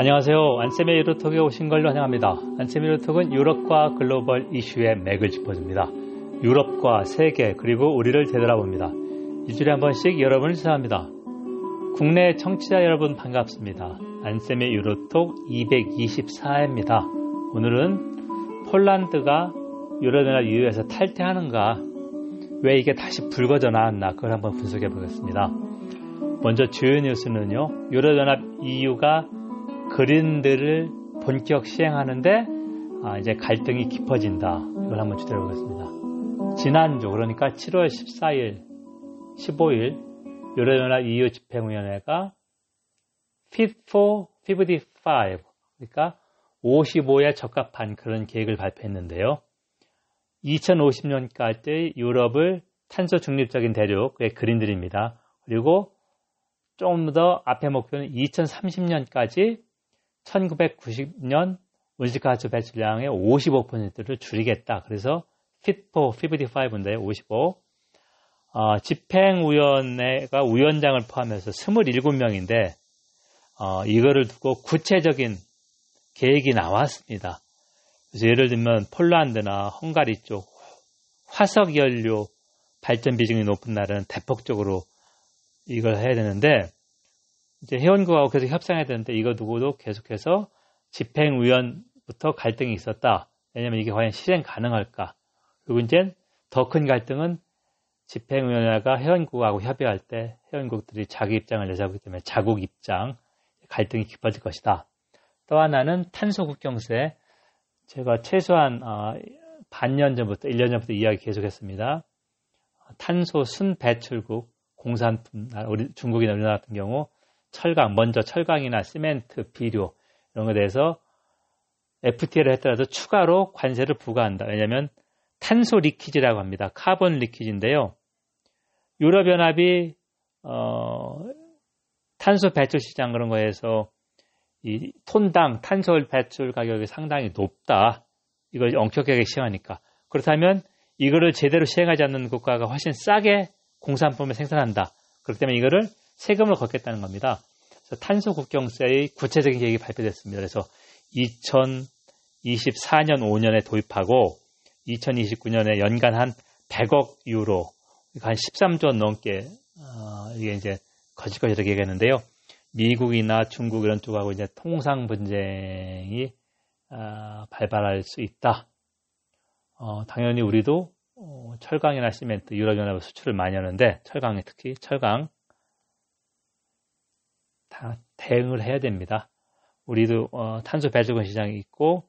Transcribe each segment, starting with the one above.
안녕하세요. 안쌤의 유로톡에 오신 걸 환영합니다. 안쌤의 유로톡은 유럽과 글로벌 이슈의 맥을 짚어줍니다. 유럽과 세계 그리고 우리를 되돌아봅니다. 일주일에 한 번씩 여러분을 찾아합니다. 국내 청취자 여러분 반갑습니다. 안쌤의 유로톡 224회입니다. 오늘은 폴란드가 유럽연합 EU에서 탈퇴하는가 왜 이게 다시 불거져 나왔나 그걸 한번 분석해 보겠습니다. 먼저 주요 뉴스는요. 유럽연합 EU가 그린들을 본격 시행하는데 아, 이제 갈등이 깊어진다. 이걸 한번 주제로 보겠습니다. 지난주 그러니까 7월 14일, 15일 유럽연합 EU 집행위원회가 Fit for 55 그러니까 55에 적합한 그런 계획을 발표했는데요. 2050년까지 유럽을 탄소 중립적인 대륙의 그린들입니다. 그리고 좀더 앞에 목표는 2030년까지 1990년 온실가스 배출량의 55%를 줄이겠다. 그래서 for 55인데 55. 어, 집행위원회가 위원장을 포함해서 27명인데 어, 이거를 두고 구체적인 계획이 나왔습니다. 그래서 예를 들면 폴란드나 헝가리 쪽 화석 연료 발전 비중이 높은 나라는 대폭적으로 이걸 해야 되는데 이제 회원국하고 계속 협상해야 되는데 이거 두고도 계속해서 집행위원부터 갈등이 있었다. 왜냐하면 이게 과연 실행 가능할까? 그리고 이제 더 큰 갈등은 집행위원회가 회원국하고 협의할 때 회원국들이 자기 입장을 내세우기 때문에 자국 입장 갈등이 깊어질 것이다. 또 하나는 탄소 국경세. 제가 최소한 어, 반년 전부터 1년 전부터 이야기 계속했습니다. 탄소 순 배출국 공산품 우리 중국이나 우리나라 같은 경우 철강 먼저 철강이나 시멘트, 비료 이런 것에 대해서 FTA를 했더라도 추가로 관세를 부과한다. 왜냐하면 탄소 leakage라고 합니다. carbon leakage인데요. 유럽연합이 어, 탄소 배출 시장 그런 거에서 이 톤당 탄소 배출 가격이 상당히 높다. 이걸 엄격하게 시행하니까. 그렇다면 이거를 제대로 시행하지 않는 국가가 훨씬 싸게 공산품을 생산한다. 그렇기 때문에 이거를 세금을 걷겠다는 겁니다. 탄소 국경세의 구체적인 계획이 발표됐습니다. 그래서 2024년 5년에 도입하고 2029년에 연간 한 100억 유로, 한 13조 넘게 어, 이게 이제 거칠 것이라고 얘기했는데요. 미국이나 중국 이런 쪽하고 이제 통상 분쟁이 어, 발발할 수 있다. 어, 당연히 우리도 어, 철강이나 시멘트 유럽연합 수출을 많이 하는데 철강에 특히 철강 다 대응을 해야 됩니다. 우리도 어, 탄소 배출권 시장이 있고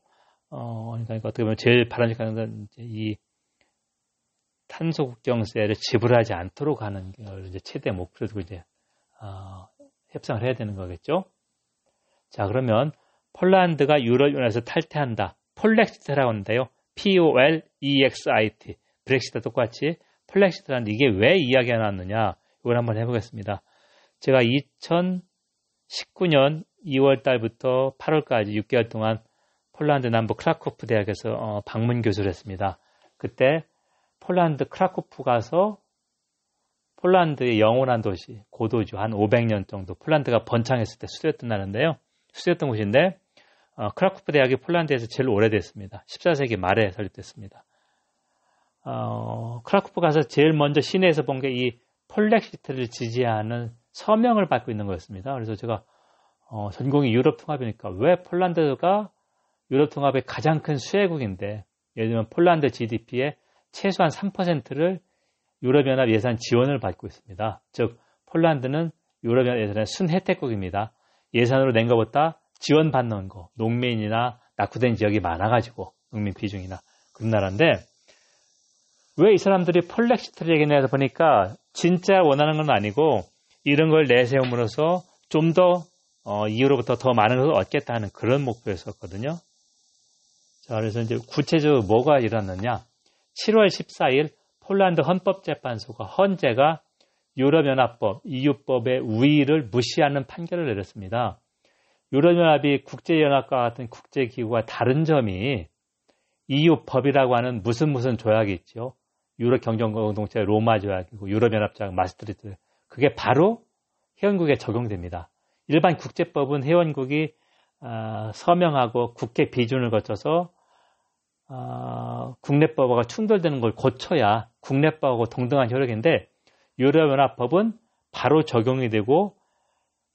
어, 그러니까 어떻게 보면 제일 바람직한 건 이 탄소 국경세를 지불하지 않도록 하는 걸 이제 최대 목표로 이제 어, 협상을 해야 되는 거겠죠. 자 그러면 폴란드가 유럽연합에서 탈퇴한다. 폴렉시트라고 하는데요. P-O-L-E-X-I-T 브렉시트 똑같이 폴렉시트라는데 이게 왜 이야기가 나왔느냐 이걸 한번 해보겠습니다. 제가 19년 2월 달부터 8월까지 6개월 동안 폴란드 남부 크라코프 대학에서 어, 방문 교수를 했습니다. 그때 폴란드 크라코프 가서 폴란드의 영원한 도시, 고도죠 한 500년 정도 폴란드가 번창했을 때 수도였던 나라인데요. 수도였던 곳인데 어, 크라코프 대학이 폴란드에서 제일 오래됐습니다. 14세기 말에 설립됐습니다. 어, 크라코프 가서 제일 먼저 시내에서 본 게 이 폴렉시트를 지지하는 서명을 받고 있는 거였습니다. 그래서 제가 어, 전공이 유럽 통합이니까 왜 폴란드가 유럽 통합의 가장 큰 수혜국인데 예를 들면 폴란드 GDP의 최소한 3%를 유럽연합 예산 지원을 받고 있습니다. 즉 폴란드는 유럽연합 예산의 순혜택국입니다. 예산으로 낸 것보다 지원받는 거 농민이나 낙후된 지역이 많아가지고 농민 비중이나 그런 나라인데 왜 이 사람들이 폴렉시트를 얘기해서 보니까 진짜 원하는 건 아니고 이런 걸 내세움으로써 좀더 어, 이후로부터 더 많은 것을 얻겠다 하는 그런 목표였었거든요. 자, 그래서 이제 구체적으로 뭐가 일어났느냐. 7월 14일 폴란드 헌법재판소가 헌재가 유럽연합법, EU법의 우위를 무시하는 판결을 내렸습니다. 유럽연합이 국제연합과 같은 국제기구와 다른 점이 EU법이라고 하는 무슨 무슨 조약이 있죠. 유럽 경정공동체 로마 조약이고 유럽연합장 마스트리트 그게 바로 회원국에 적용됩니다. 일반 국제법은 회원국이 아, 서명하고 국회 비준을 거쳐서 아, 국내법과 충돌되는 걸 고쳐야 국내법하고 동등한 효력인데 유럽연합법은 바로 적용이 되고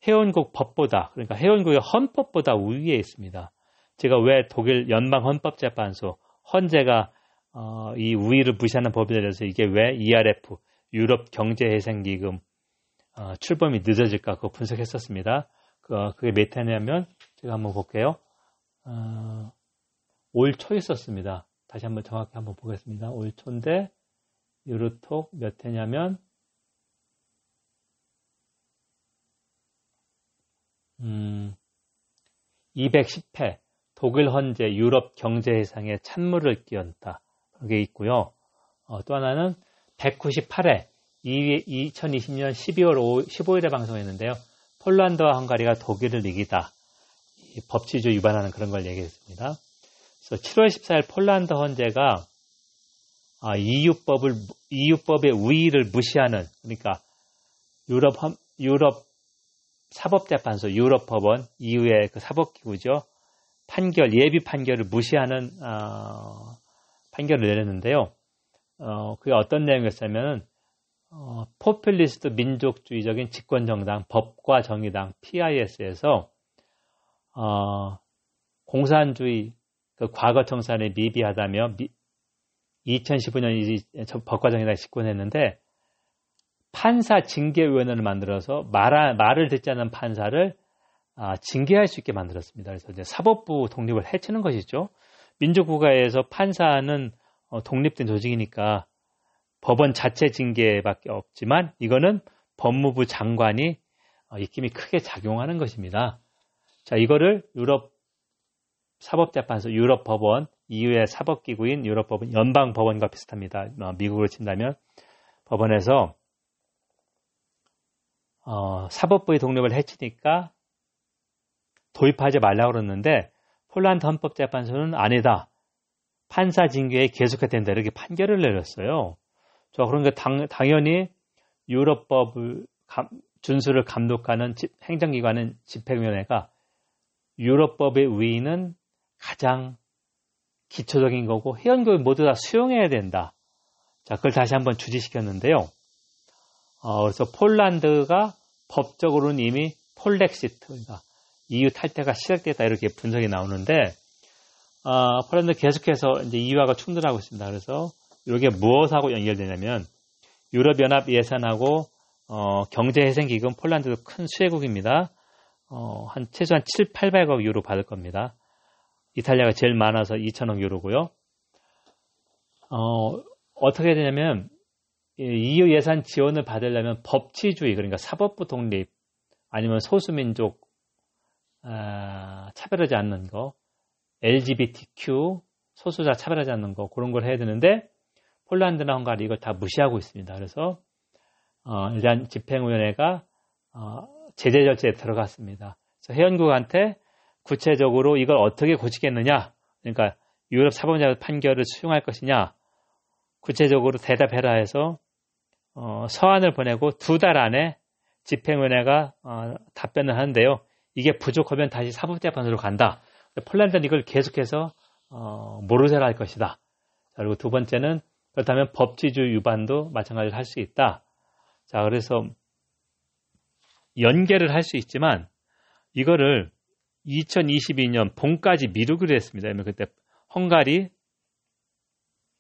회원국 법보다 그러니까 회원국의 헌법보다 우위에 있습니다. 제가 왜 독일 연방 헌법재판소 헌재가 어, 이 우위를 무시하는 법에 대해서 이게 왜 ERF 유럽 경제회생기금 어, 출범이 늦어질까 그거 분석했었습니다. 그, 그게 몇 해냐면 제가 한번 볼게요. 어, 올 초에 썼습니다. 다시 한번 정확히 한번 보겠습니다. 올 초인데 유로톡 몇 해냐면 음, 210회 독일 헌재 유럽 경제회상에 찬물을 끼얹다. 그게 있고요. 어, 또 하나는 198회 2020년 12월 5, 15일에 방송했는데요. 폴란드와 헝가리가 독일을 이기다. 법치주 위반하는 그런 걸 얘기했습니다. 그래서 7월 14일 폴란드 헌재가 아, EU법을 EU법의 우위를 무시하는 그러니까 유럽 유럽 사법재판소 유럽 법원 EU의 그 사법기구죠 판결 예비 판결을 무시하는 어, 판결을 내렸는데요. 어, 그게 어떤 내용이었냐면 어, 포퓰리스트 민족주의적인 집권정당 법과 정의당 PIS에서 어, 공산주의 그 과거 청산에 미비하다며 미, 2015년 이 법과정에다 집권했는데 판사 징계위원회를 만들어서 말, 말을 듣지 않는 판사를 아, 징계할 수 있게 만들었습니다. 그래서 이제 사법부 독립을 해치는 것이죠. 민주국가에서 판사는 어, 독립된 조직이니까 법원 자체 징계밖에 없지만 이거는 법무부 장관이 어, 입김이 크게 작용하는 것입니다. 자, 이거를 유럽 사법재판소, 유럽 법원, 이후의 사법기구인 유럽 법원, 연방 법원과 비슷합니다. 어, 미국으로 친다면 법원에서 어, 사법부의 독립을 해치니까 도입하지 말라고 그러는데 폴란드 헌법재판소는 아니다. 판사 징계에 계속해야 된다. 이렇게 판결을 내렸어요. 저 그런 게 당, 당연히 유럽법을 감, 준수를 감독하는 집, 행정기관은 집행위원회가 유럽법의 위는 가장 기초적인 거고 회원국이 모두 다 수용해야 된다. 자, 그걸 다시 한번 주지시켰는데요. 어, 그래서 폴란드가 법적으로는 이미 폴렉시트, 그러니까 EU 탈퇴가 시작됐다 이렇게 분석이 나오는데 어, 폴란드 계속해서 이제 EU하고 충돌하고 있습니다. 그래서 이게 무엇하고 연결되냐면 유럽연합 예산하고 어, 경제회생기금 폴란드도 큰 수혜국입니다. 어, 한 최소한 7, 800억 유로 받을 겁니다. 이탈리아가 제일 많아서 2천억 유로고요. 어, 어떻게 되냐면 EU 예산 지원을 받으려면 법치주의 그러니까 사법부 독립 아니면 소수민족 아, 차별하지 않는 거 LGBTQ 소수자 차별하지 않는 거 그런 걸 해야 되는데 폴란드나 헝가리 이걸 다 무시하고 있습니다. 그래서 어, 일단 집행위원회가 어, 제재 절차에 들어갔습니다. 그래서 회원국한테 구체적으로 이걸 어떻게 고치겠느냐, 그러니까 유럽 사법자 판결을 수용할 것이냐, 구체적으로 대답해라 해서 어, 서한을 보내고 두 달 안에 집행위원회가 어, 답변을 하는데요. 이게 부족하면 다시 사법재판소로 간다. 폴란드는 이걸 계속해서 어, 모르쇠라 할 것이다. 그리고 두 번째는 그렇다면 법치주의 위반도 마찬가지로 할 수 있다. 자, 그래서 연계를 할 수 있지만 이거를 2022년 봄까지 미루기로 했습니다. 그때 헝가리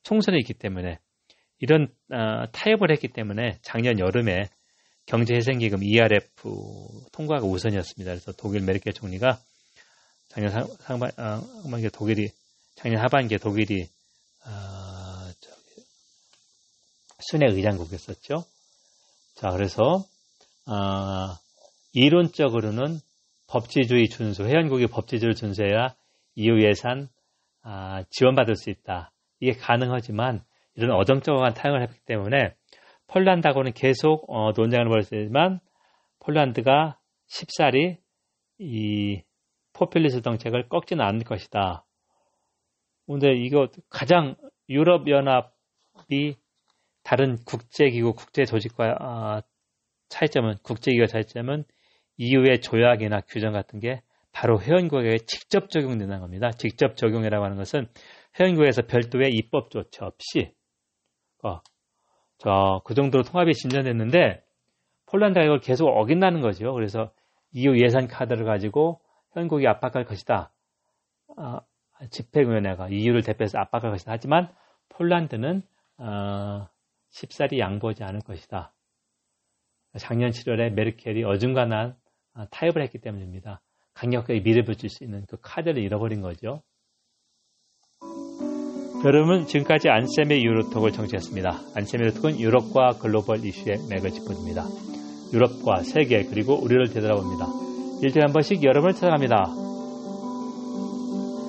총선이 있기 때문에 이런 어, 타협을 했기 때문에 작년 여름에 경제회생기금 ERF 통과가 우선이었습니다. 그래서 독일 메르켈 총리가 작년 상, 반 어, 하반기에 독일이 작년 하반기에 독일이 어, 순회 의장국이었었죠. 자, 그래서 어, 이론적으로는 법치주의 준수, 회원국이 법치주의를 준수해야 EU 예산 아, 지원받을 수 있다. 이게 가능하지만 이런 어정쩡한 타협을 했기 때문에 폴란드하고는 계속 어, 논쟁을 벌였지만 폴란드가 쉽사리 이 포퓰리스 정책을 꺾지는 않을 것이다. 근데 이거 가장 유럽연합이 다른 국제기구, 국제조직과 어, 차이점은 국제기구 차이점은 EU의 조약이나 규정 같은 게 바로 회원국에 직접 적용되는 겁니다. 직접 적용이라고 하는 것은 회원국에서 별도의 입법 조치 없이 어, 저, 그 정도로 통합이 진전됐는데 폴란드가 이걸 계속 어긴다는 거죠. 그래서 EU 예산 카드를 가지고 회원국이 압박할 것이다. 어, 집행위원회가 EU를 대표해서 압박할 것이다. 하지만 폴란드는 어, 쉽사리 양보하지 않을 것이다. 작년 7월에 메르켈이 어중간한 어, 타협을 했기 때문입니다. 강력하게 밀어붙일 수 있는 그 카드를 잃어버린 거죠. 여러분 지금까지 안셈의 유로톡을 정치했습니다. 안셈의 유로톡은 유럽과 글로벌 이슈의 맥을 짚어줍니다. 유럽과 세계 그리고 우리를 되돌아봅니다. 일주일에 한 번씩 여러분을 찾아갑니다.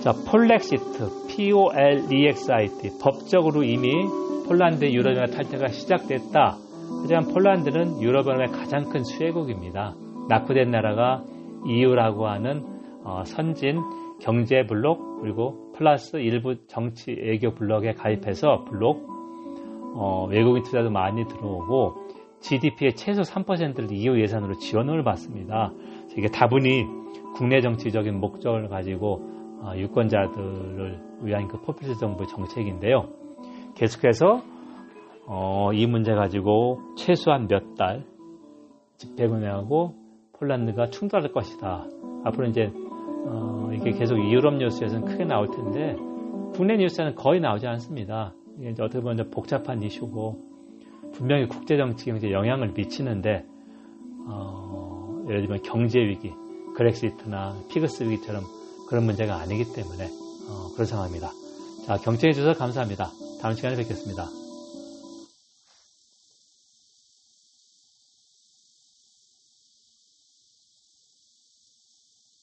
자, Polexit, P-O-L-E-X-I-T 법적으로 이미 폴란드 유럽연합 탈퇴가 시작됐다. 하지만 폴란드는 유럽연합의 가장 큰 수혜국입니다. 낙후된 나라가 EU라고 하는 어, 선진 경제 블록 그리고 플러스 일부 정치 외교 블록에 가입해서 블록 어, 외국인 투자도 많이 들어오고 GDP의 최소 3%를 EU 예산으로 지원을 받습니다. 이게 다분히 국내 정치적인 목적을 가지고 어, 유권자들을 위한 그 포퓰리스 정부의 정책인데요. 계속해서 어, 이 문제 가지고 최소한 몇 달 집회운행하고 폴란드가 충돌할 것이다. 앞으로 이제 어, 이게 계속 유럽 뉴스에서는 크게 나올 텐데 국내 뉴스에는 거의 나오지 않습니다. 이게 어떻게 보면 복잡한 이슈고 분명히 국제 정치 경제에 영향을 미치는데 어, 예를 들면 경제 위기, 그렉시트나 피그스 위기처럼 그런 문제가 아니기 때문에 어, 그런 상황입니다. 자, 경청해 주셔서 감사합니다. 다음 시간에 뵙겠습니다.